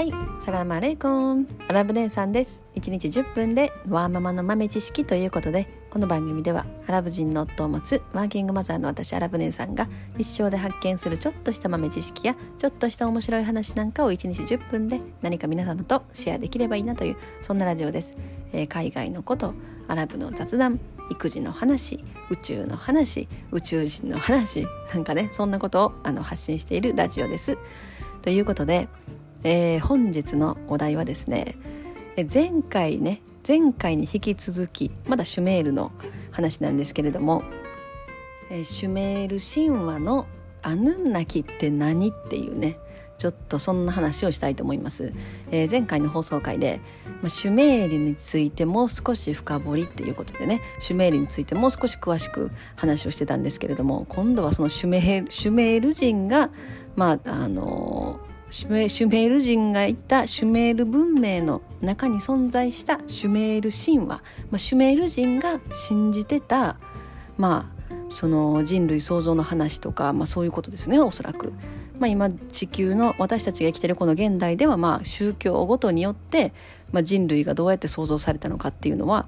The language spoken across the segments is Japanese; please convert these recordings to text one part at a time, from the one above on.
はい、サラマレイコン。アラブ姉さんです。1日10分でワーママの豆知識ということでこの番組ではアラブ人の夫を持つワーキングマザーの私アラブ姉さんが一生で発見するちょっとした豆知識やちょっとした面白い話なんかを1日10分で何か皆様とシェアできればいいなというそんなラジオです、えー海外のことアラブの雑談育児の話宇宙の話宇宙人の話なんかねそんなことをあの発信しているラジオです。ということでえー本日のお題はですね前回ね前回に引き続きまだシュメールの話なんですけれども、えーシュメール神話のアヌンナキって何っていうねちょっとそんな話をしたいと思います、えー前回の放送回で、まあ、シュメールについてもう少し深掘りっていうことでねシュメールについてもう少し詳しく話をしてたんですけれども今度はそのシュメールシュメール人がまああのシュメール人がいたシュメール文明の中に存在したシュメール神話、まあ、シュメール人が信じてたまあその人類創造の話とか、まあ、そういうことですねおそらく。まあ、今地球の私たちが生きてるこの現代ではまあ宗教ごとによって、まあ、人類がどうやって創造されたのかっていうのは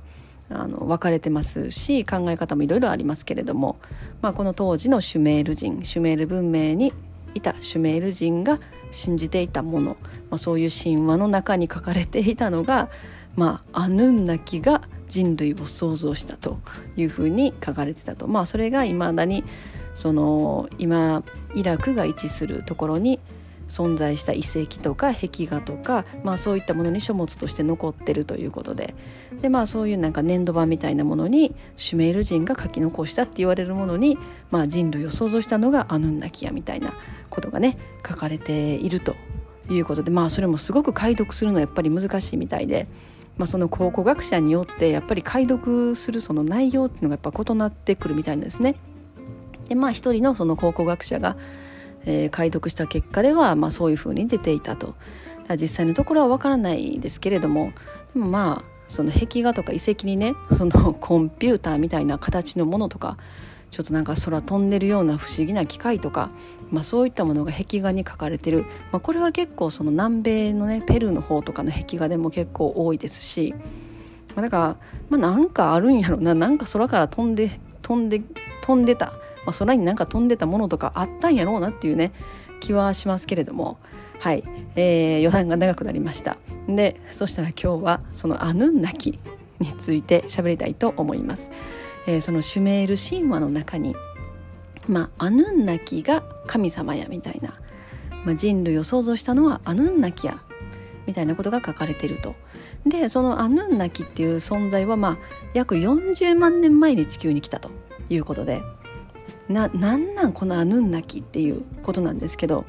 あの分かれてますし考え方もいろいろありますけれども、まあ、この当時のシュメール人シュメール文明にいたシュメール人が信じていたもの、まあ、そういう神話の中に書かれていたのが、まあ、アヌンナキが人類を創造したというふうに書かれてたと、まあ、それがいまだにその今イラクが位置するところに存在した遺跡とか壁画とか、まあ、そういったものに書物として残ってるということでで、まあ、そういうなんか粘土板みたいなものにシュメール人が書き残したって言われるものに、まあ、人類を創造したのがアヌンナキヤみたいなことがね書かれているということで、まあ、それもすごく解読するのはやっぱり難しいみたいで。まあ、その考古学者によってやっぱり解読するその内容っていうのがやっぱ異なってくるみたいなんですね。でまあ一人のその考古学者が、えー解読した結果では、まあ、そういうふうに出ていたと。実際のところはわからないですけれどもでもまあその壁画とか遺跡にねその コンピューターみたいな形のものとかちょっとなんか空飛んでるような不思議な機械とか、まあ、そういったものが壁画に描かれてる、まあ、これは結構その南米のねペルーの方とかの壁画でも結構多いですし、まあ、だから、まあ、なんかあるんやろな。なんか空から飛んで飛んで飛んでた、まあ、空になんか飛んでたものとかあったんやろうなっていうね気はしますけれどもはい、えー余談が長くなりましたでそしたら今日はそのアヌンナキについて喋りたいと思います。えーそのシュメール神話の中に、まあ、アヌンナキが神様やみたいな、まあ、人類を創造したのはアヌンナキやみたいなことが書かれていると。でそのアヌンナキっていう存在は、まあ、約40万年前に地球に来たということでななんなんこのアヌンナキっていうことなんですけど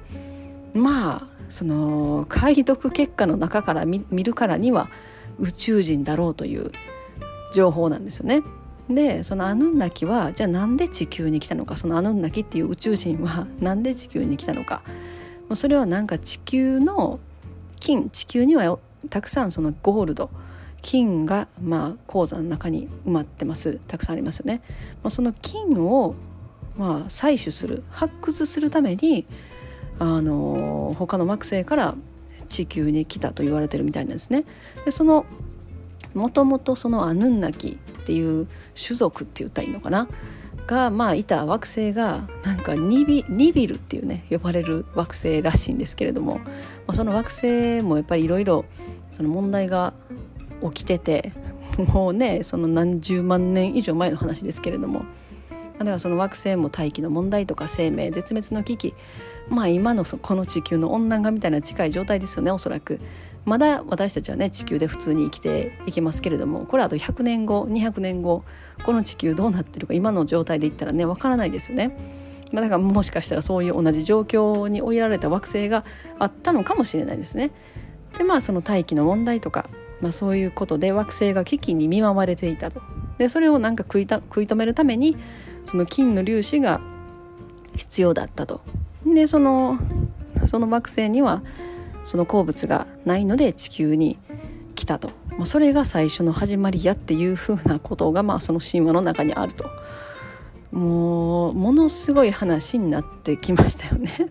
まあその解読結果の中から見見るからには宇宙人だろうという情報なんですよね。でそのアヌンナキはじゃあなんで地球に来たのか？そのアヌンナキっていう宇宙人は なんで地球に来たのか？もうそれはなんか地球の金地球にはたくさんそのゴールド金がまあ鉱山の中に埋まってますたくさんありますよね。まあ、その金をまあ採取する発掘するためにあの他の惑星から地球に来たと言われてるみたいなんですね。でそのもともとそのアヌンナキっていう種族って言ったらいいのかな？がまあいた惑星がなんかニビニビルっていうね呼ばれる惑星らしいんですけれども、まあ、その惑星もやっぱりいろいろ問題が起きててもうねその何十万年以上前の話ですけれども。だからその惑星も大気の問題とか生命絶滅の危機まあ今のそこの地球の温暖化みたいな近い状態ですよねおそらく。まだ私たちはね地球で普通に生きていきますけれどもこれあと100年後200年後この地球どうなってるか今の状態で言ったらねわからないですよね。まあ、だからもしかしたらそういう同じ状況に追いやられた惑星があったのかもしれないですね。でまあその大気の問題とか、まあ、そういうことで惑星が危機に見舞われていたと。でそれをなんか食いた食い止めるためにその金の粒子が必要だったと。でそのその惑星にはその鉱物がないので地球に来たと、まあ、それが最初の始まりやっていうふうなことが、まあ、その神話の中にあるともうものすごい話になってきましたよね。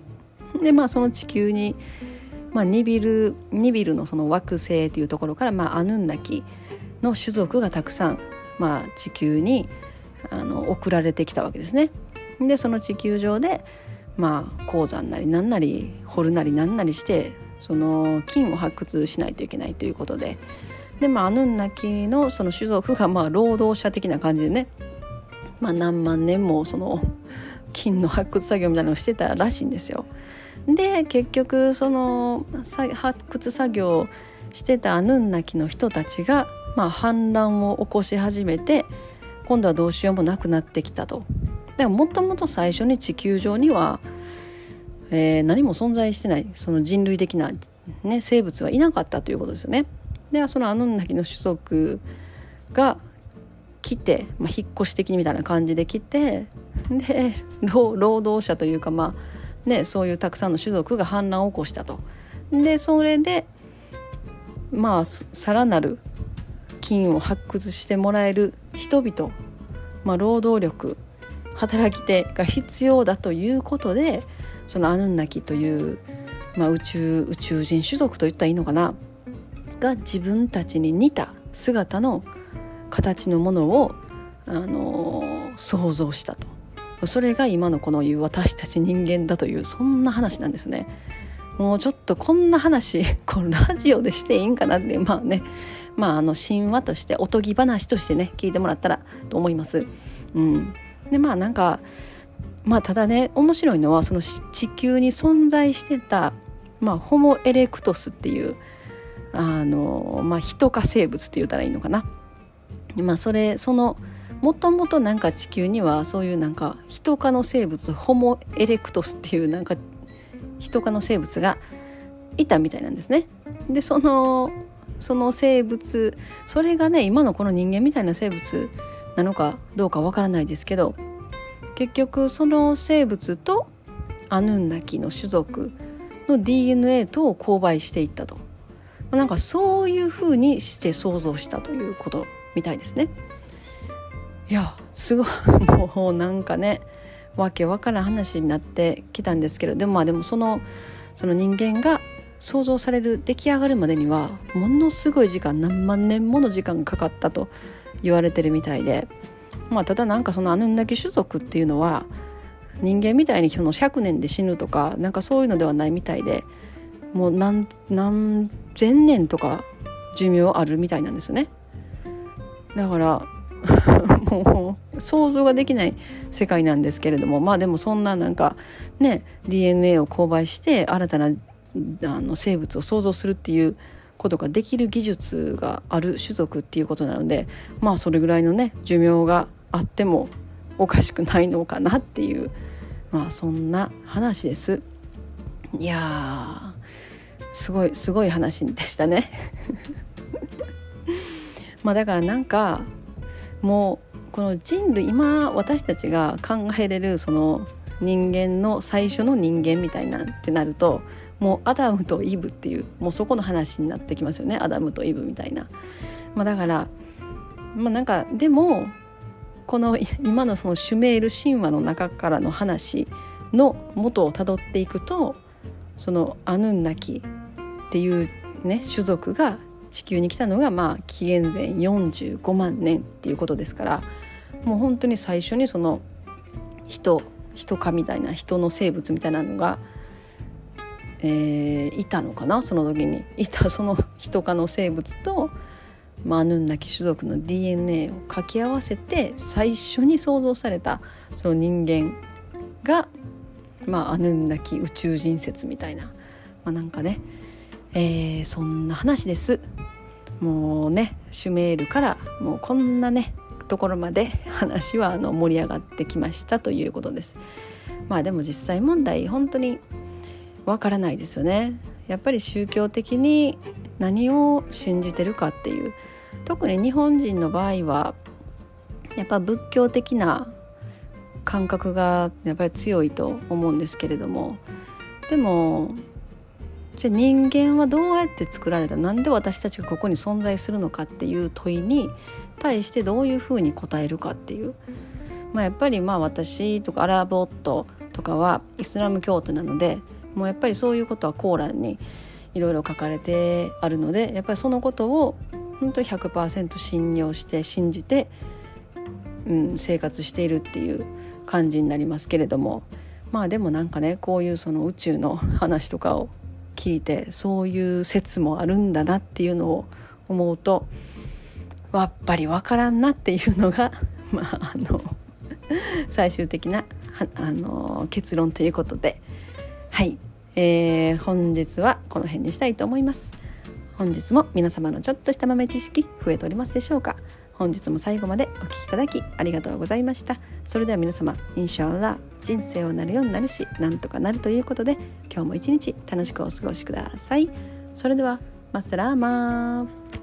でまあその地球にまあ、ニビルニビルのその惑星というところから、まあ、アヌンナキの種族がたくさん、まあ、地球にあの送られてきたわけですね。でその地球上で、まあ、鉱山なり何なり掘るなり何なりしてその金を発掘しないといけないということでで、まあ、アヌンナキのその種族がまあ労働者的な感じでね、まあ、何万年もその金の発掘作業みたいなのをしてたらしいんですよ。で結局その発掘作業してたアヌンナキの人たちが、まあ、反乱を起こし始めて今度はどうしようもなくなってきたと。でももともと最初に地球上には、えー、何も存在してないその人類的な、ね、生物はいなかったということですよね。でそのアヌンナキの種族が来て、まあ、引っ越し的にみたいな感じで来てで労働者というかまあねそういうたくさんの種族が反乱を起こしたと。でそれでまあさらなる金を発掘してもらえる人々、まあ、労働力働き手が必要だということでそのアヌンナキという、まあ、宇宙宇宙人種族と言ったらいいのかなが自分たちに似た姿の形のものを、あのー、想像したとそれが今のこの私たち人間だというそんな話なんですね。もうちょっとこんな話 このラジオでしていいんかなってまあねまああの神話としておとぎ話としてね聞いてもらったらと思います。うん、でまあなんかまあただね面白いのはその地球に存在してた、まあ、ホモ・エレクトスっていうあの、まあ、人化生物って言ったらいいのかな。まあ、それそのもともとなんか地球にはそういうなんか人化の生物ホモ・エレクトスっていうなんか人化の生物がいたみたいなんですね。でそのその生物それがね今のこの人間みたいな生物なのかどうかわからないですけど結局その生物とアヌンナキの種族の DNA と交配していったとなんかそういうふうにして想像したということみたいですね。いやすごいもうなんかねわけわからん話になってきたんですけどでもまあでもそのその人間が想像される出来上がるまでにはものすごい時間何万年もの時間がかかったと言われてるみたいで、まあ、ただなんかそのアヌンナキ種族っていうのは人間みたいにその100年で死ぬとかなんかそういうのではないみたいでもう何何千年とか寿命あるみたいなんですよね。だから もう想像ができない世界なんですけれどもまあでもそんななんかね DNA を勾配して新たなあの生物を想像するっていうことができる技術がある種族っていうことなのでまあそれぐらいのね寿命があってもおかしくないのかなっていうまあそんな話です。いやすごいすごい話でしたね。まあだからなんかもうこの人類今私たちが考えれるその人間の最初の人間みたいなんってなるともうアダムとイブっていうもうそこの話になってきますよねアダムとイブみたいな。まあ、だからまあなんかでもこの今のそのシュメール神話の中からの話の元をたどっていくとそのアヌンナキっていうね種族が地球に来たのがまあ紀元前45万年っていうことですからもう本当に最初にその人人かみたいな人の生物みたいなのが、えー、いたのかなその時にいたその人科の生物と、まあ、アヌンナキ種族の DNA を掛け合わせて最初に創造されたその人間が、まあ、アヌンナキ宇宙人説みたいな、まあ、なんかね、えー、そんな話です。もうねシュメールからもうこんなねところまで話はあの盛り上がってきましたということです。まあでも実際問題本当にわからないですよね。やっぱり宗教的に何を信じてるかっていう特に日本人の場合はやっぱ仏教的な感覚がやっぱり強いと思うんですけれどもでもじゃあ人間はどうやって作られたなんで私たちがここに存在するのかっていう問いに対してどういうふうに答えるかっていう、まあ、やっぱりまあ私とかアラブ夫とかはイスラム教徒なのでもうやっぱりそういうことはコーランにいろいろ書かれてあるのでやっぱりそのことを本当に100%信用して信じて、うん、生活しているっていう感じになりますけれども。まあでもなんかねこういうその宇宙の話とかを聞いてそういう説もあるんだなっていうのを思うとやっぱり分からんなっていうのが まああの最終的なあの結論ということで。はい、えー、本日はこの辺にしたいと思います。本日も皆様のちょっとした豆知識増えておりますでしょうか？本日も最後までお聴きいただきありがとうございました。それでは皆様インシャーラ人生をなるようになるしなんとかなるということで今日も一日楽しくお過ごしください。それではマッサラーマー。